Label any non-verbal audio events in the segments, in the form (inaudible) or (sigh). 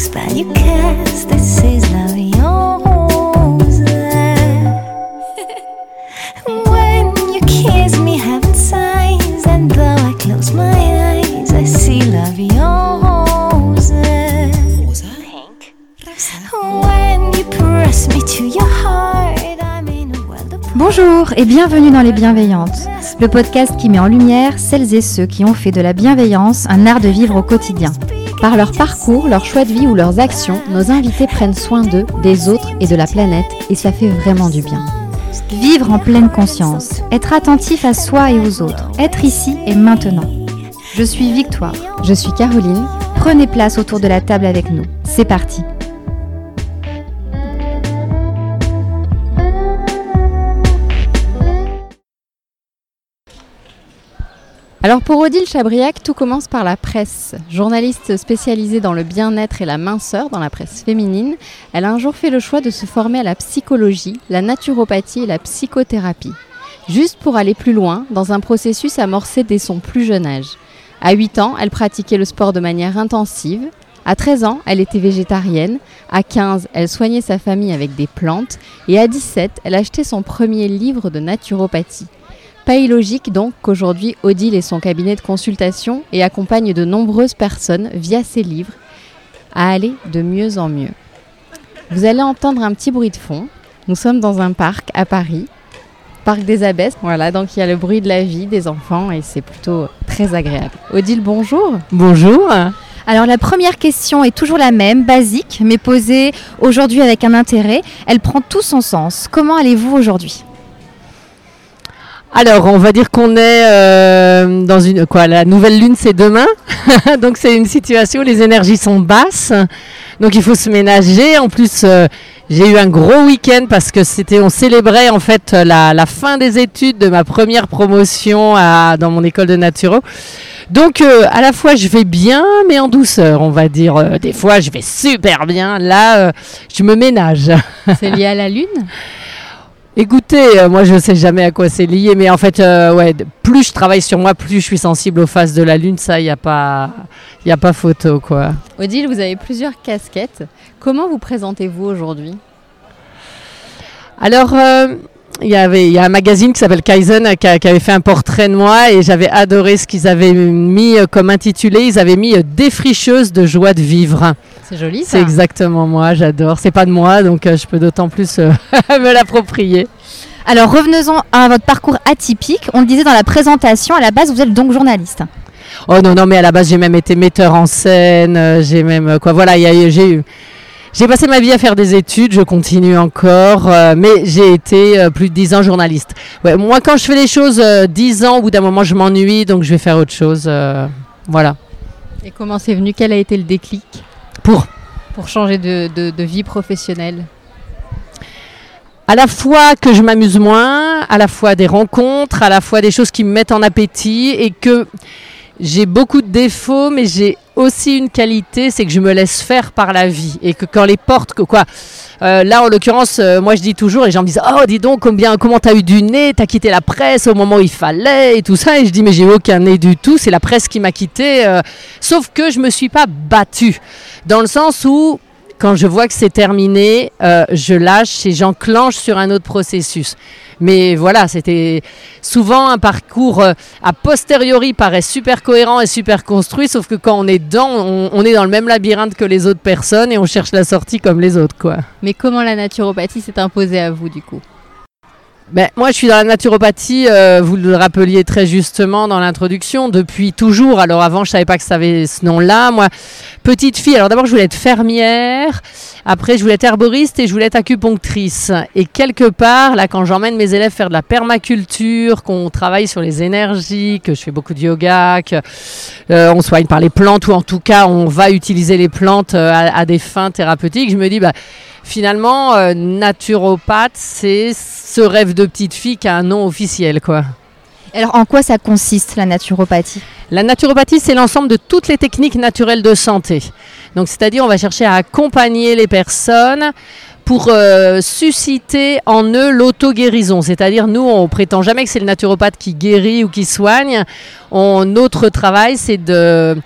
expand your cast. This is la vie en rose. When you kiss me, heaven sighs, and though I close my eyes, I see la vie en rose. Pink. When you press me to your heart, I'm in a world of Bonjour et bienvenue dans Les Bienveillantes, le podcast qui met en lumière celles et ceux qui ont fait de la bienveillance un art de vivre au quotidien. Par leur parcours, leur choix de vie ou leurs actions, nos invités prennent soin d'eux, des autres et de la planète et ça fait vraiment du bien. Vivre en pleine conscience, être attentif à soi et aux autres, être ici et maintenant. Je suis Victoire. Je suis Caroline. Prenez place autour de la table avec nous. C'est parti. Alors pour Odile Chabriac, tout commence par la presse. Journaliste spécialisée dans le bien-être et la minceur dans la presse féminine, elle a un jour fait le choix de se former à la psychologie, la naturopathie et la psychothérapie. Juste pour aller plus loin dans un processus amorcé dès son plus jeune âge. À 8 ans, elle pratiquait le sport de manière intensive. À 13 ans, elle était végétarienne. À 15, elle soignait sa famille avec des plantes. Et à 17, elle achetait son premier livre de naturopathie. Pas illogique donc qu'aujourd'hui Odile ait son cabinet de consultation et accompagne de nombreuses personnes via ses livres à aller de mieux en mieux. Vous allez entendre un petit bruit de fond. Nous sommes dans un parc à Paris, parc des Abbesses. Voilà, donc il y a le bruit de la vie des enfants et c'est plutôt très agréable. Odile, bonjour. Bonjour. Alors la première question est toujours la même, basique, mais posée aujourd'hui avec un intérêt. Elle prend tout son sens. Comment allez-vous aujourd'hui? Alors, on va dire qu'on est euh, dans une quoi La nouvelle lune, c'est demain, (laughs) donc c'est une situation où les énergies sont basses, donc il faut se ménager. En plus, euh, j'ai eu un gros week-end parce que c'était, on célébrait en fait la, la fin des études de ma première promotion à- dans mon école de naturo. Donc, euh, à la fois, je vais bien, mais en douceur, on va dire. Euh, des fois, je vais super bien. Là, je me ménage. C'est lié à la lune? (laughs) Écoutez, euh, moi je sais jamais à quoi c'est lié, mais en fait, euh, ouais, plus je travaille sur moi, plus je suis sensible aux phases de la lune. Ça, il n'y a pas, il a pas photo, quoi. Odile, vous avez plusieurs casquettes. Comment vous présentez-vous aujourd'hui? Alors, euh, il y avait, il y a un magazine qui s'appelle Kaizen euh, qui, a- qui avait fait un portrait de moi et j'avais adoré ce qu'ils avaient mis euh, comme intitulé. Ils avaient mis euh, défricheuse de joie de vivre. C'est joli ça. C'est exactement moi, j'adore. C'est pas de moi, donc je peux d'autant plus (laughs) me l'approprier. Alors revenons à votre parcours atypique. On le disait dans la présentation, à la base vous êtes donc journaliste. Oh non, non, mais à la base, j'ai même été metteur en scène, j'ai même, quoi, voilà, j'ai eu... J'ai passé ma vie à faire des études, je continue encore, euh, mais j'ai été euh, plus de 10 ans journaliste. Ouais, moi, quand je fais les choses euh, 10 ans, au bout d'un moment, je m'ennuie, donc je vais faire autre chose. euh, voilà. Et comment c'est venu? Quel a été le déclic? Pour pour changer de, de- de vie professionnelle? À la fois que je m'amuse moins, à la fois des rencontres, à la fois des choses qui me mettent en appétit et que j'ai beaucoup de défauts, mais j'ai aussi une qualité, c'est que je me laisse faire par la vie et que quand les portes, que quoi. euh, là, en l'occurrence, euh, moi je dis toujours, les gens me disent Oh, dis donc, combien, comment t'as eu du nez? T'as quitté la presse au moment où il fallait et tout ça. Et je dis Mais j'ai aucun nez du tout, c'est la presse qui m'a quitté. euh, sauf que je me suis pas battue. Dans le sens où quand je vois que c'est terminé, euh, je lâche et j'enclenche sur un autre processus. Mais voilà, c'était souvent un parcours euh, a posteriori paraît super cohérent et super construit, sauf que quand on est dedans, on, est dans le même labyrinthe que les autres personnes et on cherche la sortie comme les autres, quoi. Mais comment la naturopathie s'est imposée à vous du coup? Ben, moi, je suis dans la naturopathie, euh, vous le rappeliez très justement dans l'introduction, depuis toujours. Alors avant, je savais pas que ça avait ce nom-là. Moi, petite fille, alors d'abord, je voulais être fermière, après, je voulais être herboriste et je voulais être acupunctrice. Et quelque part, là, quand j'emmène mes élèves faire de la permaculture, qu'on travaille sur les énergies, que je fais beaucoup de yoga, que euh, soigne par les plantes, ou en tout cas, on va utiliser les plantes euh, à, des fins thérapeutiques, je me dis, bah, finalement, euh, naturopathe, c'est ce rêve de petite fille qui a un nom officiel, quoi. Alors en quoi ça consiste la naturopathie La naturopathie, c'est l'ensemble de toutes les techniques naturelles de santé. Donc, c'est-à-dire, on va chercher à accompagner les personnes pour euh, susciter en eux l'auto-guérison. C'est-à-dire, nous, on prétend jamais que c'est le naturopathe qui guérit ou qui soigne. On, notre travail, c'est de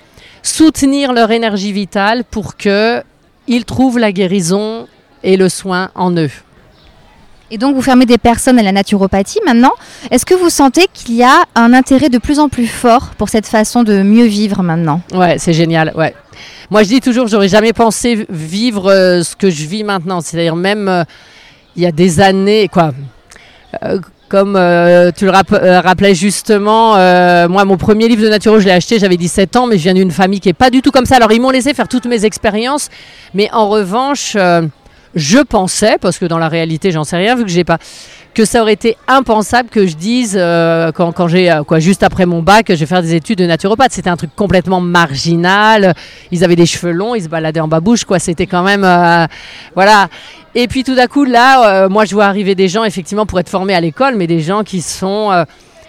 soutenir leur énergie vitale pour que ils trouvent la guérison et le soin en eux. Et donc vous fermez des personnes à la naturopathie maintenant. Est-ce que vous sentez qu'il y a un intérêt de plus en plus fort pour cette façon de mieux vivre maintenant? Ouais, c'est génial. Ouais. Moi, je dis toujours, j'aurais jamais pensé vivre euh, ce que je vis maintenant. C'est-à-dire même euh, il y a des années, quoi. Euh, comme euh, tu le rap- euh, rappelais justement, euh, moi, mon premier livre de naturo, je l'ai acheté, j'avais 17 ans, mais je viens d'une famille qui est pas du tout comme ça. Alors, ils m'ont laissé faire toutes mes expériences, mais en revanche, je pensais, parce que dans la réalité, j'en sais rien, vu que j'ai pas, que ça aurait été impensable que je dise euh, quand, j'ai euh, quoi juste après mon bac, je vais faire des études de naturopathe. C'était un truc complètement marginal. Ils avaient des cheveux longs, ils se baladaient en babouche, quoi. C'était quand même euh, voilà. Et puis tout d'un coup, là, moi, je vois arriver des gens, effectivement, pour être formés à l'école, mais des gens qui sont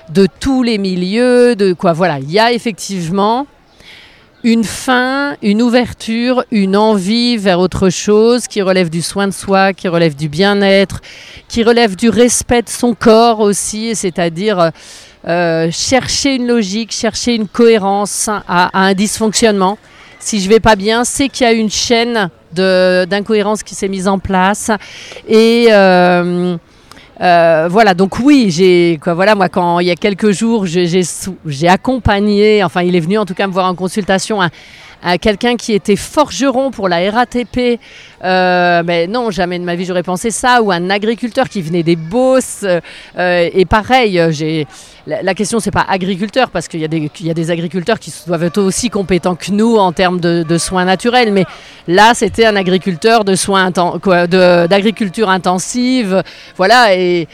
de tous les milieux, de quoi. Voilà, il y a effectivement une fin, une ouverture, une envie vers autre chose qui relève du soin de soi, qui relève du bien-être, qui relève du respect de son corps aussi, c'est-à-dire euh, chercher une logique, chercher une cohérence à, un dysfonctionnement. Si je vais pas bien, c'est qu'il y a une chaîne d'incohérence qui s'est mise en place. Et euh, euh, voilà, donc oui, j'ai quoi, voilà, moi quand il y a quelques jours, j'ai- accompagné, enfin il est venu en tout cas me voir en consultation un- quelqu'un qui était forgeron pour la RATP. Euh, mais non, jamais de ma vie j'aurais pensé ça. Ou un agriculteur qui venait des Bosses. euh, et pareil, euh, j'ai la, question c'est pas agriculteur parce qu'il y, a des- agriculteurs qui doivent être aussi compétents que nous en termes de, soins naturels. Mais là, c'était un agriculteur de soins d'agriculture intensive. Voilà. Et,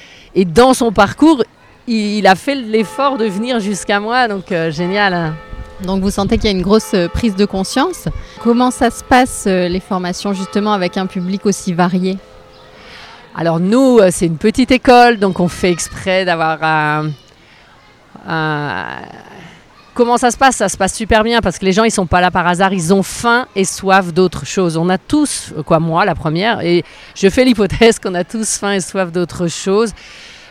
dans son parcours, il, a fait l'effort de venir jusqu'à moi. Donc euh, génial. Donc vous sentez qu'il y a une grosse euh, prise de conscience. Comment ça se passe euh, les formations justement avec un public aussi varié? Alors nous, euh, c'est une petite école, donc on fait exprès d'avoir un, Comment ça se passe? Ça se passe super bien parce que les gens, ils sont pas là par hasard, ils ont faim et soif d'autre chose. On a tous, quoi moi la première, et je fais l'hypothèse qu'on a tous faim et soif d'autre chose.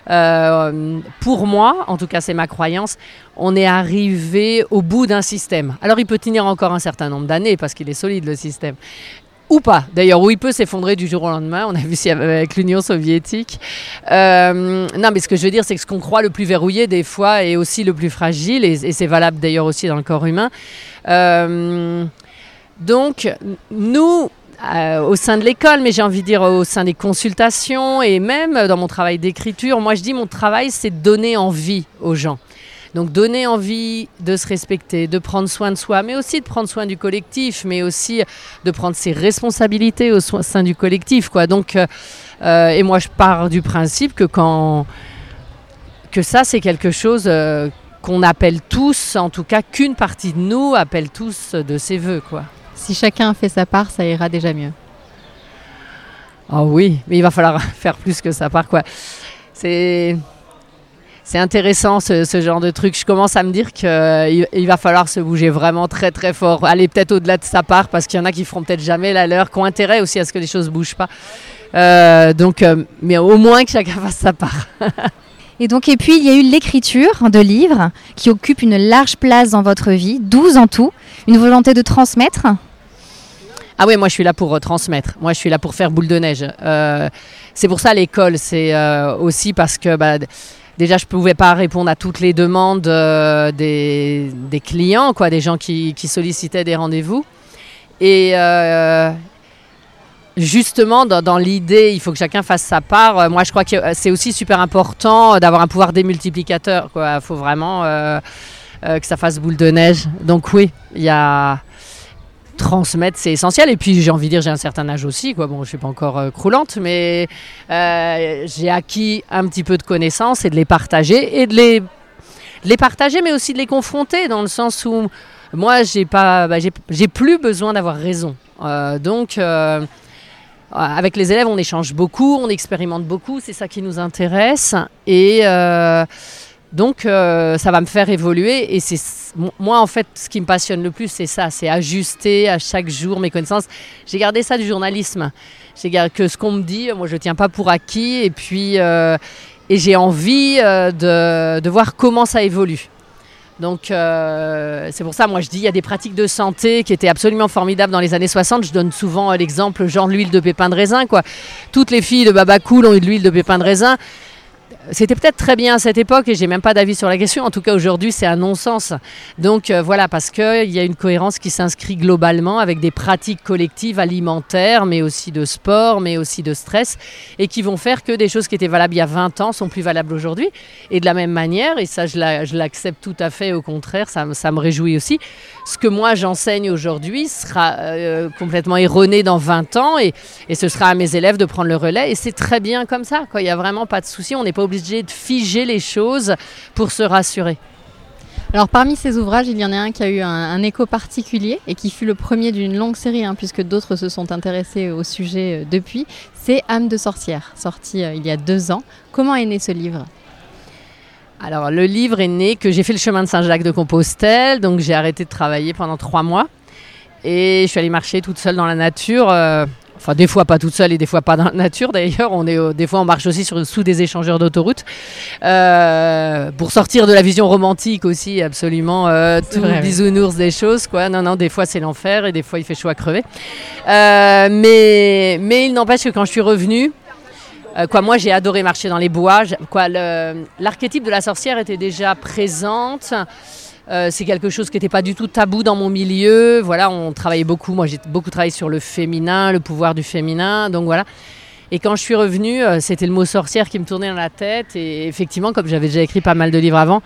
Euh, pour moi, en tout cas c'est ma croyance, on est arrivé au bout d'un système. Alors il peut tenir encore un certain nombre d'années parce qu'il est solide le système. Ou pas, d'ailleurs, où il peut s'effondrer du jour au lendemain. On a vu ça avec l'Union soviétique. Euh, non, mais ce que je veux dire, c'est que ce qu'on croit le plus verrouillé, des fois, est aussi le plus fragile, et, c'est valable d'ailleurs aussi dans le corps humain. Euh, donc, nous, euh, au sein de l'école, mais j'ai envie de dire au sein des consultations et même dans mon travail d'écriture, moi je dis mon travail, c'est de donner envie aux gens. Donc donner envie de se respecter, de prendre soin de soi, mais aussi de prendre soin du collectif, mais aussi de prendre ses responsabilités au sein du collectif. Quoi. Donc, euh, euh, et moi je pars du principe que quand que ça c'est quelque chose qu'on appelle tous, en tout cas qu'une partie de nous appelle tous de ses voeux. Quoi. Si chacun fait sa part, ça ira déjà mieux. Ah oui, mais il va falloir (laughs) faire plus que ça par quoi. C'est c'est intéressant ce, ce genre de truc. Je commence à me dire qu'il il va falloir se bouger vraiment très très fort, aller peut-être au-delà de sa part parce qu'il y en a qui feront peut-être jamais la leur, qui ont intérêt aussi à ce que les choses ne bougent pas. Euh, donc, euh, mais au moins que chacun (laughs) fasse sa part. Et donc, et puis, il y a eu l'écriture de livres qui occupe une large place dans votre vie, 12 en tout, une volonté de transmettre. Ah oui, moi je suis là pour euh, transmettre. Moi je suis là pour faire boule de neige. Euh, c'est pour ça l'école, c'est euh, aussi parce que bah, déjà je pouvais pas répondre à toutes les demandes euh, des, clients, quoi, des gens qui, sollicitaient des rendez-vous. Et justement, dans, dans l'idée, il faut que chacun fasse sa part. Moi je crois que c'est aussi super important d'avoir un pouvoir démultiplicateur. Il faut vraiment que ça fasse boule de neige. Donc oui, il y a transmettre, c'est essentiel. Et puis, j'ai envie de dire, j'ai un certain âge aussi. Quoi. Bon, je suis pas encore euh, croulante, mais euh, j'ai acquis un petit peu de connaissances et de les partager et de les, les partager, mais aussi de les confronter dans le sens où moi, j'ai pas, bah, j'ai, plus besoin d'avoir raison. Euh, donc, avec les élèves, on échange beaucoup, on expérimente beaucoup, c'est ça qui nous intéresse. Et donc, euh, ça va me faire évoluer. Et c'est moi, en fait, ce qui me passionne le plus, c'est ça c'est ajuster à chaque jour mes connaissances. J'ai gardé ça du journalisme. J'ai gardé que ce qu'on me dit, moi, je ne tiens pas pour acquis. Et puis, euh, et j'ai envie euh, de, de voir comment ça évolue. Donc c'est pour ça, moi je dis, il y a des pratiques de santé qui étaient absolument formidables dans les années 60. Je donne souvent l'exemple genre l'huile de pépin de raisin. Quoi. Toutes les filles de Baba Cool ont eu de l'huile de pépin de raisin. C'était peut-être très bien à cette époque et j'ai même pas d'avis sur la question. En tout cas, aujourd'hui, c'est un non-sens. Donc euh, voilà, parce qu'il y a une cohérence qui s'inscrit globalement avec des pratiques collectives alimentaires, mais aussi de sport, mais aussi de stress, et qui vont faire que des choses qui étaient valables il y a 20 ans sont plus valables aujourd'hui. Et de la même manière, et ça, je l'accepte tout à fait, au contraire, ça, me réjouit aussi. Ce que moi j'enseigne aujourd'hui sera euh, complètement erroné dans 20 ans, et, ce sera à mes élèves de prendre le relais. Et c'est très bien comme ça. Quoi. Il n'y a vraiment pas de souci. On n'est pas de figer les choses pour se rassurer. Alors parmi ces ouvrages, il y en a un qui a eu un, écho particulier et qui fut le premier d'une longue série, hein, puisque d'autres se sont intéressés au sujet euh, depuis. C'est Âme de sorcière, sorti euh, il y a deux ans. Comment est né ce livre? Alors le livre est né que j'ai fait le chemin de Saint-Jacques de Compostelle, donc j'ai arrêté de travailler pendant trois mois et je suis allée marcher toute seule dans la nature. Euh, Enfin, des fois pas toute seule et des fois pas dans la nature. D'ailleurs, on est euh, des fois on marche aussi sur, sous des échangeurs d'autoroute euh, pour sortir de la vision romantique aussi, absolument euh, tout bisounours des choses. Quoi. Non, non, des fois c'est l'enfer et des fois il fait chaud à crever. mais mais il n'empêche que quand je suis revenue, quoi, moi j'ai adoré marcher dans les bois. Quoi, l'archétype de la sorcière était déjà présente. Euh, c'est quelque chose qui n'était pas du tout tabou dans mon milieu. Voilà, on travaillait beaucoup. Moi, j'ai beaucoup travaillé sur le féminin, le pouvoir du féminin. Donc voilà. Et quand je suis revenue, euh, c'était le mot sorcière qui me tournait dans la tête. Et effectivement, comme j'avais déjà écrit pas mal de livres avant,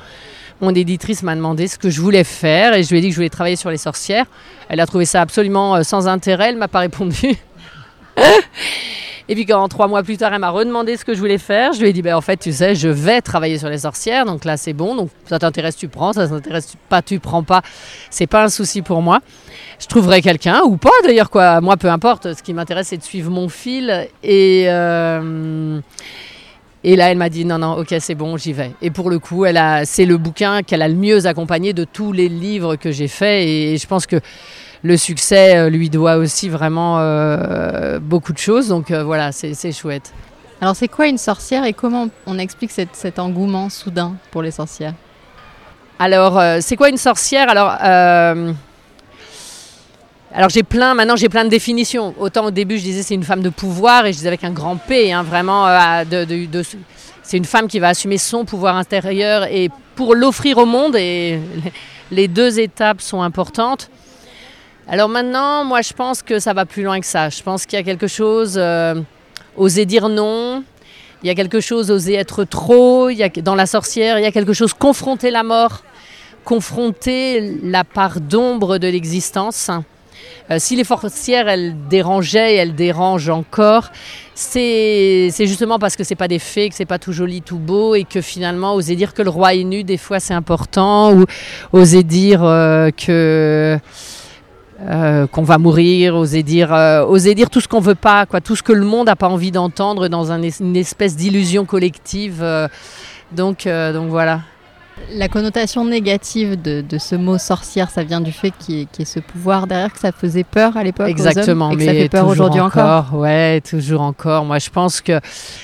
mon éditrice m'a demandé ce que je voulais faire. Et je lui ai dit que je voulais travailler sur les sorcières. Elle a trouvé ça absolument euh, sans intérêt. Elle m'a pas (laughs) répondu. Et puis quand trois mois plus tard, elle m'a redemandé ce que je voulais faire, je lui ai dit, ben, en fait, tu sais, je vais travailler sur les sorcières, donc là c'est bon, donc ça t'intéresse, tu prends, ça t'intéresse pas, tu prends pas, c'est pas un souci pour moi. Je trouverai quelqu'un, ou pas d'ailleurs, quoi, moi peu importe, ce qui m'intéresse c'est de suivre mon fil. Et... Euh, et là, elle m'a dit non, non, ok, c'est bon, j'y vais. Et pour le coup, elle a, c'est le bouquin qu'elle a le mieux accompagné de tous les livres que j'ai faits. Et je pense que le succès euh, lui doit aussi vraiment euh, beaucoup de choses. Donc euh, voilà, c'est chouette. Alors c'est quoi une sorcière et comment on explique cet engouement soudain pour les sorcières? Alors c'est quoi une sorcière? Alors alors j'ai plein, maintenant j'ai plein de définitions. Autant au début je disais c'est une femme de pouvoir et je disais avec un grand P, hein, vraiment, de, c'est une femme qui va assumer son pouvoir intérieur et pour l'offrir au monde et (laughs) les deux étapes sont importantes. Alors maintenant, moi, je pense que ça va plus loin que ça. Je pense qu'il y a quelque chose, euh, oser dire non. Il y a quelque chose, oser être trop. Il y a, dans la sorcière, il y a quelque chose, confronter la mort, confronter la part d'ombre de l'existence. Euh, si les sorcières, elles dérangeaient, elles dérangent encore, c'est justement parce que c'est pas des faits, que c'est pas tout joli, tout beau, et que finalement, oser dire que le roi est nu, des fois, c'est important, ou oser dire euh, que euh, qu'on va mourir, oser dire, euh, oser dire tout ce qu'on veut pas, quoi, tout ce que le monde n'a pas envie d'entendre dans une espèce d'illusion collective. Euh, donc, donc voilà. La connotation négative de, ce mot sorcière, ça vient du fait qu'il y, ait ce pouvoir derrière, que ça faisait peur à l'époque. Exactement, mais ça fait peur aujourd'hui encore. Ouais, toujours encore. Moi, je pense que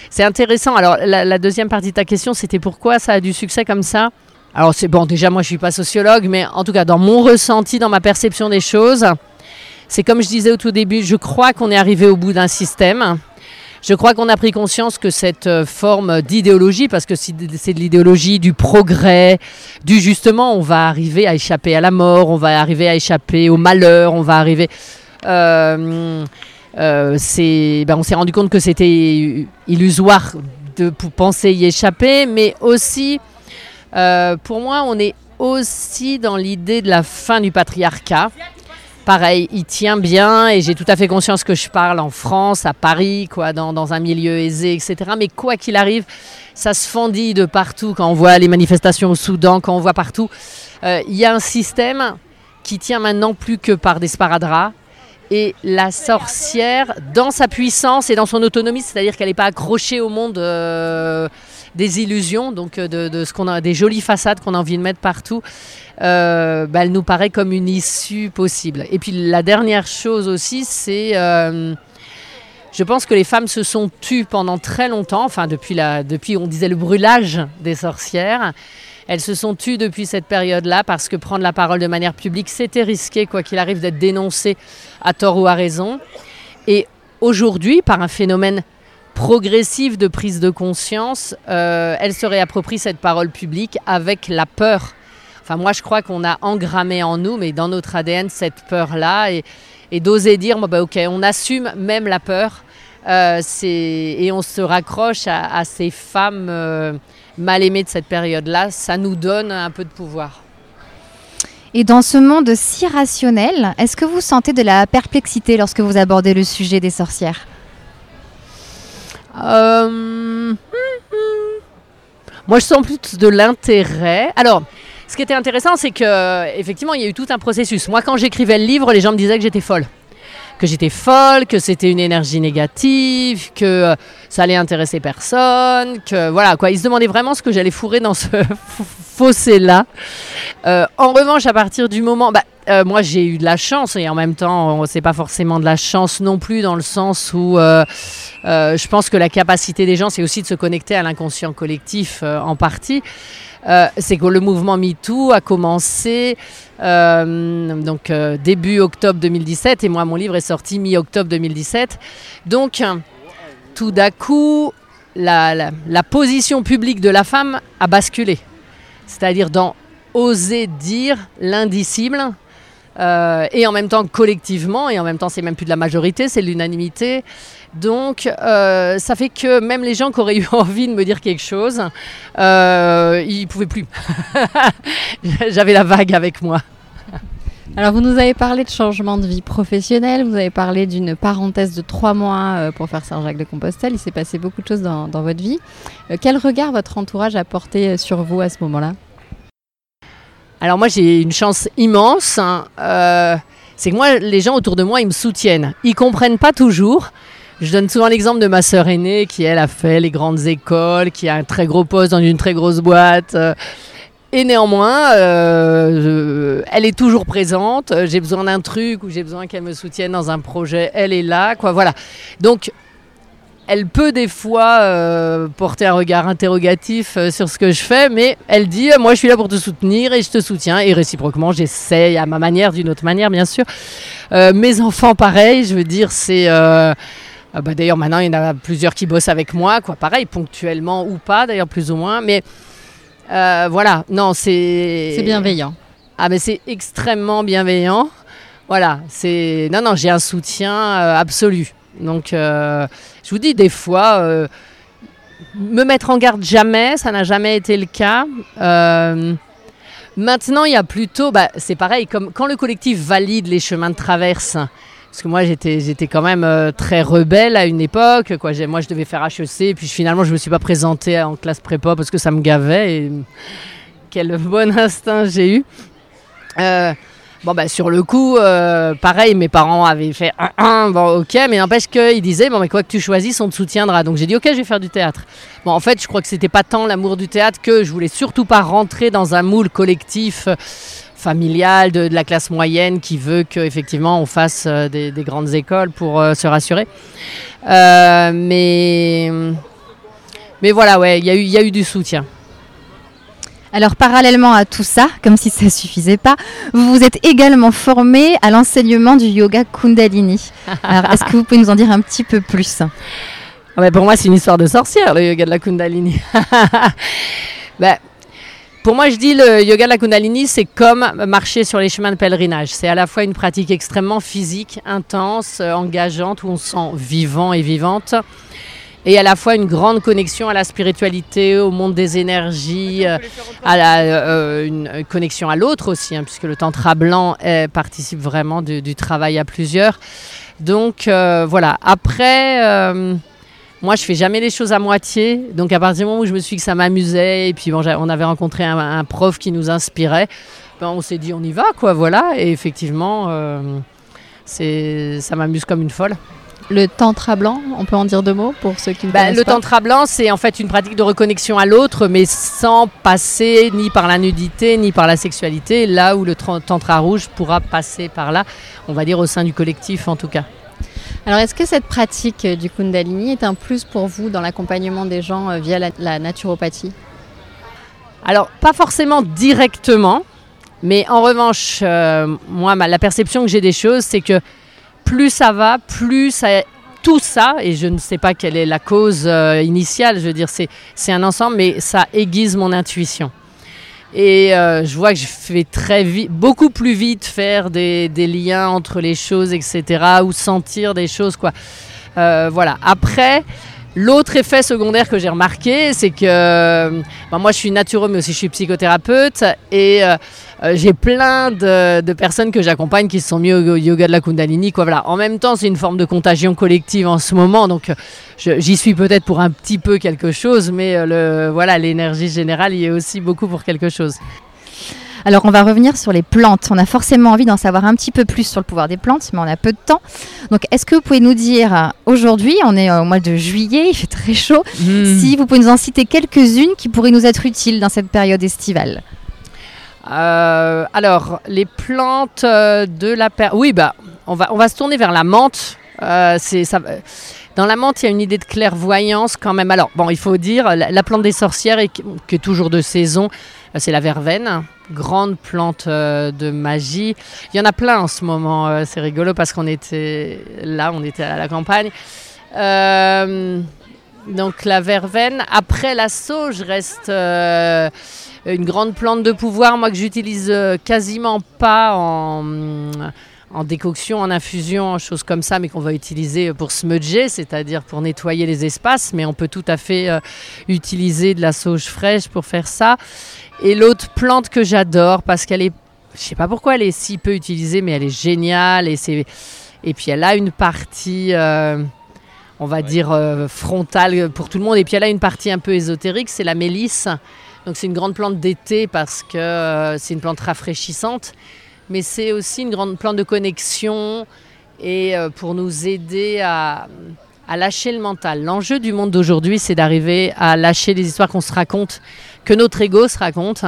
c'est intéressant. Alors, la, la, deuxième partie de ta question, c'était pourquoi ça a du succès comme ça? Alors c'est bon, déjà moi je suis pas sociologue, mais en tout cas dans mon ressenti, dans ma perception des choses, c'est comme je disais au tout début, je crois qu'on est arrivé au bout d'un système. Je crois qu'on a pris conscience que cette euh, forme d'idéologie, parce que c'est de l'idéologie du progrès, du justement, on va arriver à échapper à la mort, on va arriver à échapper au malheur, on va arriver. Euh, euh, ben on s'est rendu compte que c'était illusoire de penser y échapper, mais aussi euh, pour moi, on est aussi dans l'idée de la fin du patriarcat. Pareil, il tient bien et j'ai tout à fait conscience que je parle en France, à Paris, quoi, dans, un milieu aisé, etc. Mais quoi qu'il arrive, ça se fendit de partout quand on voit les manifestations au Soudan, quand on voit partout. Euh, il y a un système qui tient maintenant plus que par des sparadraps. Et la sorcière, dans sa puissance et dans son autonomie, c'est-à-dire qu'elle n'est pas accrochée au monde. Euh, des illusions, donc euh, de, ce qu'on a, des jolies façades qu'on a envie de mettre partout, euh, bah, elle nous paraît comme une issue possible. Et puis la dernière chose aussi, c'est euh, je pense que les femmes se sont tues pendant très longtemps, enfin depuis, la, depuis on disait le brûlage des sorcières. elles se sont tues depuis cette période-là parce que prendre la parole de manière publique, c'était risqué, quoi qu'il arrive, d'être dénoncé à tort ou à raison. Et aujourd'hui, par un phénomène progressif de prise de conscience, euh, elles se réapproprient cette parole publique avec la peur. Enfin, moi, je crois qu'on a engrammé en nous, mais dans notre ADN, cette peur-là, et, d'oser dire, bah, ok, on assume même la peur, euh, et on se raccroche à, à ces femmes euh, mal aimées de cette période-là, ça nous donne un peu de pouvoir. Et dans ce monde si rationnel, est-ce que vous sentez de la perplexité lorsque vous abordez le sujet des sorcières? Euh, hum, hum. Moi, je sens plus de l'intérêt. Alors, ce qui était intéressant, c'est que effectivement, il y a eu tout un processus. Moi, quand j'écrivais le livre, les gens me disaient que j'étais folle, que j'étais folle, que c'était une énergie négative, que euh, ça allait intéresser personne, que voilà quoi. Ils se demandaient vraiment ce que j'allais fourrer dans ce (laughs) fossé-là. Euh, en revanche, à partir du moment, bah, euh, moi, j'ai eu de la chance et en même temps, c'est pas forcément de la chance non plus dans le sens où je pense que la capacité des gens, c'est aussi de se connecter à l'inconscient collectif en partie. Euh, c'est que le mouvement MeToo a commencé euh, donc euh, début octobre 2017 et moi mon livre est sorti mi-octobre 2017. Donc tout d'un coup, la, la- la position publique de la femme a basculé. C'est-à-dire dans oser dire l'indicible euh, et en même temps collectivement, et en même temps c'est même plus de la majorité, c'est de l'unanimité. Donc euh, ça fait que même les gens qui auraient eu (laughs) envie de me dire quelque chose, euh, ils pouvaient plus. (laughs) J'avais la vague avec moi. Alors vous nous avez parlé de changement de vie professionnelle, vous avez parlé d'une parenthèse de trois mois pour faire Saint-Jacques-de-Compostelle, il s'est passé beaucoup de choses dans, votre vie. Quel regard votre entourage a porté sur vous à ce moment-là? Alors moi j'ai une chance immense, hein, euh, c'est que moi les gens autour de moi ils me soutiennent. Ils comprennent pas toujours. Je donne souvent l'exemple de ma sœur aînée qui elle a fait les grandes écoles, qui a un très gros poste dans une très grosse boîte. euh, et néanmoins, euh, elle est toujours présente. J'ai besoin d'un truc ou j'ai besoin qu'elle me soutienne dans un projet, elle est là, quoi. Voilà. Donc, elle peut des fois euh, porter un regard interrogatif euh, sur ce que je fais, mais elle dit euh, moi je suis là pour te soutenir et je te soutiens et réciproquement j'essaye à ma manière, d'une autre manière bien sûr. Mes enfants pareil, je veux dire c'est ah bah, d'ailleurs maintenant il y en a plusieurs qui bossent avec moi, quoi pareil ponctuellement ou pas d'ailleurs plus ou moins, mais voilà non c'est C'est bienveillant. ah mais c'est extrêmement bienveillant. Voilà, c'est non non, j'ai un soutien absolu. Donc euh, je vous dis des fois euh, me mettre en garde jamais, ça n'a jamais été le cas. Euh, maintenant, il y a plutôt bah, c'est pareil comme quand le collectif valide les chemins de traverse parce que moi, j'étais, quand même très rebelle à une époque. Moi, je devais faire HEC, puis finalement, je ne me suis pas présentée en classe prépa parce que ça me gavait. Et quel bon (laughs) instinct j'ai eu. Bon, bah, sur le coup, euh, pareil, mes parents avaient fait un, un, bon, ok, mais n'empêche qu'ils disaient, bon, mais quoi que tu choisisses, on te soutiendra. Donc j'ai dit, ok, je vais faire du théâtre. Bon, en fait, je crois que c'était pas tant l'amour du théâtre que je voulais surtout pas rentrer dans un moule collectif euh, familial de, la classe moyenne qui veut qu'effectivement on fasse euh, des, des grandes écoles pour se rassurer. Mais, mais voilà, ouais, il y a eu du soutien. Alors parallèlement à tout ça, comme si ça suffisait pas, vous vous êtes également formé à l'enseignement du yoga Kundalini. Alors est-ce que vous pouvez nous en dire un petit peu plus? Ah bah, pour moi, c'est une histoire de sorcière, le yoga de la Kundalini. (laughs) Bah, pour moi, je dis le yoga de la Kundalini, c'est comme marcher sur les chemins de pèlerinage. C'est à la fois une pratique extrêmement physique, intense, euh, engageante, où on se sent vivant et vivante, et à la fois une grande connexion à la spiritualité, au monde des énergies, euh, à la, euh, une une connexion à l'autre aussi, hein, puisque le tantra blanc euh, participe vraiment du, du travail à plusieurs. Donc euh, voilà. Après. moi, je fais jamais les choses à moitié. Donc, à partir du moment où je me suis dit que ça m'amusait, et puis bon, on avait rencontré un, un prof qui nous inspirait, ben, on s'est dit on y va, quoi, voilà. Et effectivement, c'est, ça m'amuse comme une folle. Le tantra blanc, on peut en dire deux mots pour ceux qui ne Bah, connaissent le pas tantra blanc, c'est en fait une pratique de reconnexion à l'autre, mais sans passer ni par la nudité, ni par la sexualité, là où le tra- tantra rouge pourra passer par là, on va dire au sein du collectif en tout cas. Alors est-ce que cette pratique euh, du Kundalini est un plus pour vous dans l'accompagnement des gens euh, via la, la naturopathie? Alors, pas forcément directement, mais en revanche, euh, moi, ma- la perception que j'ai des choses, c'est que plus ça va, plus ça- tout ça, et je ne sais pas quelle est la cause euh, initiale, je veux dire, c'est un ensemble, mais ça aiguise mon intuition. Et euh, je vois que je fais beaucoup plus vite faire des, liens entre les choses, etc., ou sentir des choses, quoi. Euh, voilà. Après, l'autre effet secondaire que j'ai remarqué, c'est que ben, moi, je suis natureux, mais aussi je suis psychothérapeute, et euh, j'ai plein de, de personnes que j'accompagne qui se sont mis au yoga de la Kundalini, quoi. Voilà. En même temps, c'est une forme de contagion collective en ce moment, donc euh, j'y suis peut-être pour un petit peu quelque chose, mais euh, le, voilà, l'énergie générale y est aussi beaucoup pour quelque chose. Alors on va revenir sur les plantes. On a forcément envie d'en savoir un petit peu plus sur le pouvoir des plantes, mais on a peu de temps. Donc est-ce que vous pouvez nous dire, aujourd'hui, on est au mois de juillet, il fait très chaud, si vous pouvez nous en citer quelques-unes qui pourraient nous être utiles dans cette période estivale? Euh, alors, les plantes euh, de la per... Oui, bah, on va, on va se tourner vers la menthe. Euh, dans la menthe, il y a une idée de clairvoyance quand même. Alors, bon, il faut dire, la, la plante des sorcières, est, qui est toujours de saison, c'est la verveine. Grande plante de magie. Il y en a plein en ce moment. c'est rigolo parce qu'on était là, on était à la campagne. Donc la verveine. Après la sauge reste une grande plante de pouvoir, moi que j'utilise euh, quasiment pas en, en décoction, en infusion, en choses comme ça, mais qu'on va utiliser pour smudger, c'est-à-dire pour nettoyer les espaces. Mais on peut tout à fait euh, utiliser de la sauge fraîche pour faire ça. Et l'autre plante que j'adore parce qu'elle est, je sais pas pourquoi elle est si peu utilisée, mais elle est géniale et c'est et puis elle a une partie. euh, on va dire euh, frontale pour tout le monde. Et puis elle a une partie un peu ésotérique, c'est la mélisse. Donc c'est une grande plante d'été parce que euh, c'est une plante rafraîchissante, mais c'est aussi une grande plante de connexion et euh, pour nous aider à, lâcher le mental. L'enjeu du monde d'aujourd'hui, c'est d'arriver à lâcher les histoires qu'on se raconte, que notre ego se raconte.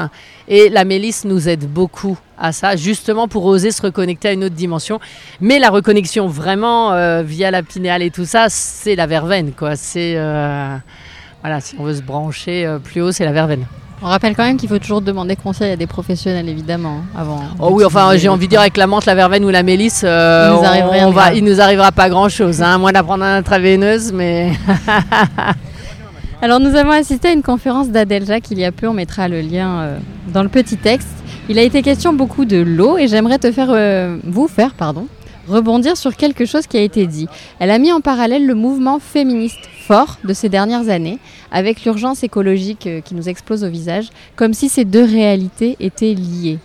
Et la mélisse nous aide beaucoup à ça, justement pour oser se reconnecter à une autre dimension. Mais la reconnexion vraiment euh, via la pinéale et tout ça, c'est la verveine, quoi. C'est voilà, si on veut se brancher plus haut, c'est la verveine. On rappelle quand même qu'il faut toujours demander conseil à des professionnels, évidemment, avant. Oh oui, enfin, j'ai envie de dire avec la menthe, la verveine ou la mélisse, euh, Il nous on- arrive rien on de va, grave. il nous arrivera pas grand chose, hein, à moins d'apprendre un intraveineuse, mais (laughs) Alors nous avons assisté à une conférence d'Adèle Jacques il y a peu, on mettra le lien euh, dans le petit texte. Il a été question beaucoup de l'eau et j'aimerais te faire, euh, vous faire, pardon, rebondir sur quelque chose qui a été dit. Elle a mis en parallèle le mouvement féministe fort de ces dernières années avec l'urgence écologique euh, qui nous explose au visage, comme si ces deux réalités étaient liées.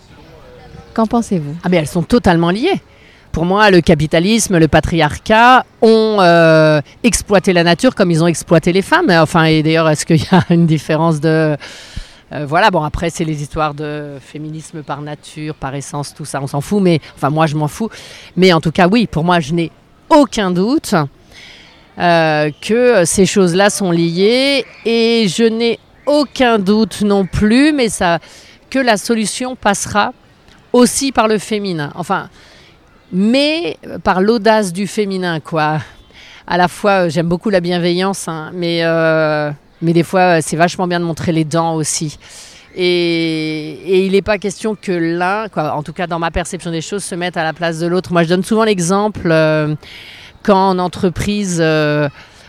Qu'en pensez-vous? Ah mais elles sont totalement liées. Pour moi, le capitalisme, le patriarcat ont euh, exploité la nature comme ils ont exploité les femmes. Enfin, et d'ailleurs, est-ce qu'il y a une différence de... euh, voilà, bon, après, c'est les histoires de féminisme par nature, par essence, tout ça, on s'en fout. Mais, enfin, moi, je m'en fous. Mais en tout cas, oui, pour moi, je n'ai aucun doute euh, que ces choses-là sont liées. Et je n'ai aucun doute non plus, mais ça, que la solution passera aussi par le féminin. Enfin, mais par l'audace du féminin, quoi. À la fois, j'aime beaucoup la bienveillance, hein, mais, euh, mais des fois, euh, c'est vachement bien de montrer les dents aussi. Et, il n'est pas question que l'un, en tout cas dans ma perception des choses, se mette à la place de l'autre. Moi, je donne souvent l'exemple euh, quand en entreprise, euh,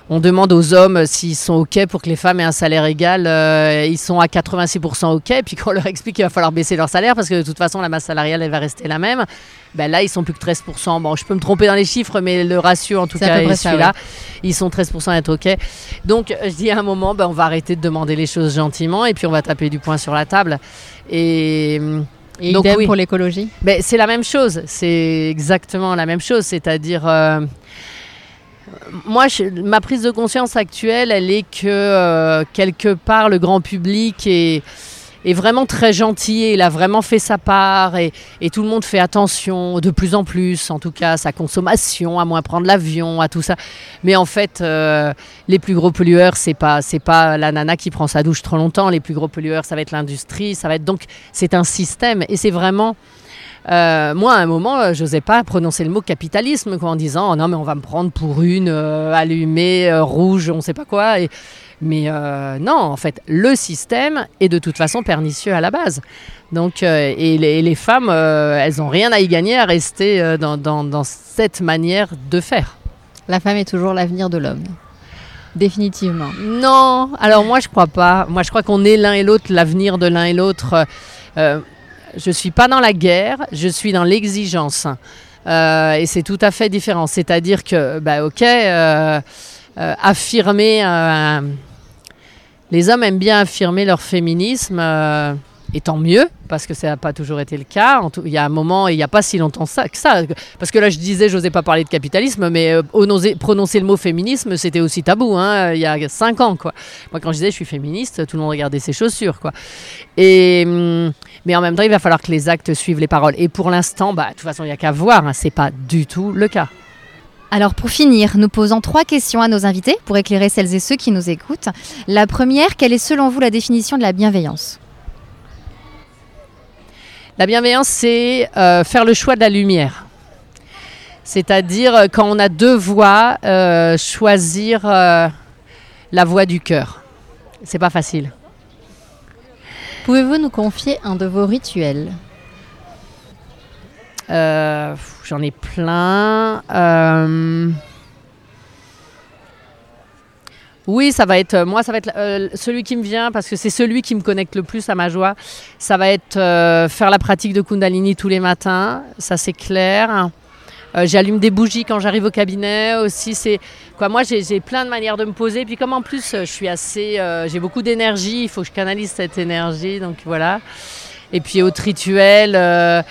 on demande aux hommes s'ils sont OK pour que les femmes aient un salaire égal, euh, ils sont à 86% OK, puis quand on leur explique qu'il va falloir baisser leur salaire parce que de toute façon la masse salariale elle va rester la même, ben là ils sont plus que 13%. Bon, je peux me tromper dans les chiffres, mais le ratio en tout cas est celui-là. Ils sont 13% à être OK. Donc je dis à un moment, ben, on va arrêter de demander les choses gentiment et puis on va taper du poing sur la table. Et. Et Donc, idem oui. pour l'écologie? Ben, c'est la même chose, c'est exactement la même chose, c'est-à-dire euh, moi ma prise de conscience actuelle, elle est que euh, quelque part le grand public est, vraiment très gentil, et il a vraiment fait sa part et, et tout le monde fait attention de plus en plus, en tout cas à sa consommation, à moins prendre l'avion, à tout ça. Mais en fait, euh, les plus gros pollueurs, c'est pas c'est pas la nana qui prend sa douche trop longtemps. Les plus gros pollueurs, ça va être l'industrie, ça va être donc c'est un système et c'est vraiment euh, moi, à un moment, euh, j'osais pas prononcer le mot capitalisme quoi, en disant oh non, mais on va me prendre pour une euh, allumée, euh, rouge, on sait pas quoi. Et Mais non, en fait, le système est de toute façon pernicieux à la base. Donc, et, les, femmes, elles n'ont rien à y gagner à rester dans, dans- dans cette manière de faire. La femme est toujours l'avenir de l'homme. Définitivement. Non, alors moi je crois pas. Moi je crois qu'on est l'un et l'autre, l'avenir de l'un et l'autre. Euh, je suis pas dans la guerre, je suis dans l'exigence. Euh, et c'est tout à fait différent. C'est-à-dire que, bah, ok, euh, euh, affirmer. les hommes aiment bien affirmer leur féminisme. et tant mieux, parce que ça n'a pas toujours été le cas. Il y a un moment, et il n'y a pas si longtemps que ça. Parce que là, je disais, je n'osais pas parler de capitalisme, mais prononcer le mot féminisme, c'était aussi tabou, hein, il y a cinq ans. Quoi. Moi, quand je disais je suis féministe, tout le monde regardait ses chaussures. Quoi. Et, hum, mais en même temps, il va falloir que les actes suivent les paroles. Et pour l'instant, bah, de toute façon, il n'y a qu'à voir, hein, ce n'est pas du tout le cas. Alors pour finir, nous posons trois questions à nos invités pour éclairer celles et ceux qui nous écoutent. La première, quelle est selon vous la définition de la bienveillance? La bienveillance, c'est euh, faire le choix de la lumière. C'est-à-dire, euh, quand on a deux voies, euh, choisir euh, la voie du cœur. C'est pas facile. Pouvez-vous nous confier un de vos rituels Euh, J'en ai plein. Euh, Oui, ça va être euh, moi, ça va être celui qui me vient parce que c'est celui qui me connecte le plus à ma joie. Ça va être faire la pratique de Kundalini tous les matins, ça c'est clair. Euh, J'allume des bougies quand j'arrive au cabinet aussi. C'est quoi Moi, j'ai plein de manières de me poser. Puis comme en plus, euh, je suis assez, euh, j'ai beaucoup d'énergie. Il faut que je canalise cette énergie. Donc voilà. Et puis autre rituel. euh,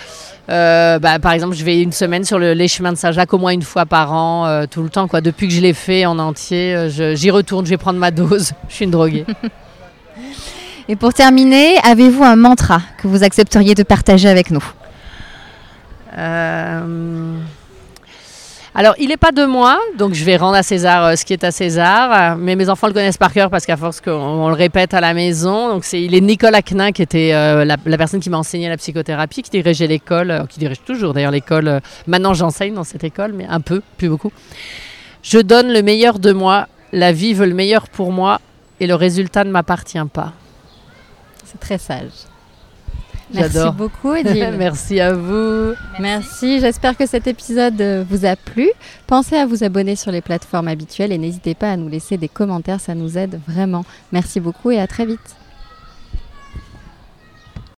bah, par exemple, je vais une semaine sur le- les chemins de Saint-Jacques au moins une fois par an, euh, tout le temps. Quoi. Depuis que je l'ai fait en entier, euh, j'y retourne, je vais prendre ma dose. (laughs) je suis une droguée. (laughs) Et pour terminer, avez-vous un mantra que vous accepteriez de partager avec nous? Alors, il n'est pas de moi, donc je vais rendre à César euh, ce qui est à César. euh, Mais mes enfants le connaissent par cœur parce qu'à force qu'on on le répète à la maison. Donc, c'est, il est Nicolas Knin qui était euh, la, personne qui m'a enseigné la psychothérapie, qui dirigeait l'école, qui dirige toujours d'ailleurs l'école. maintenant, j'enseigne dans cette école, mais un peu, plus beaucoup. Je donne le meilleur de moi. La vie veut le meilleur pour moi et le résultat ne m'appartient pas. C'est très sage. Merci J'adore. beaucoup, Edil. (laughs) Merci à vous. Merci, j'espère que cet épisode vous a plu. Pensez à vous abonner sur les plateformes habituelles et n'hésitez pas à nous laisser des commentaires, ça nous aide vraiment. Merci beaucoup et à très vite.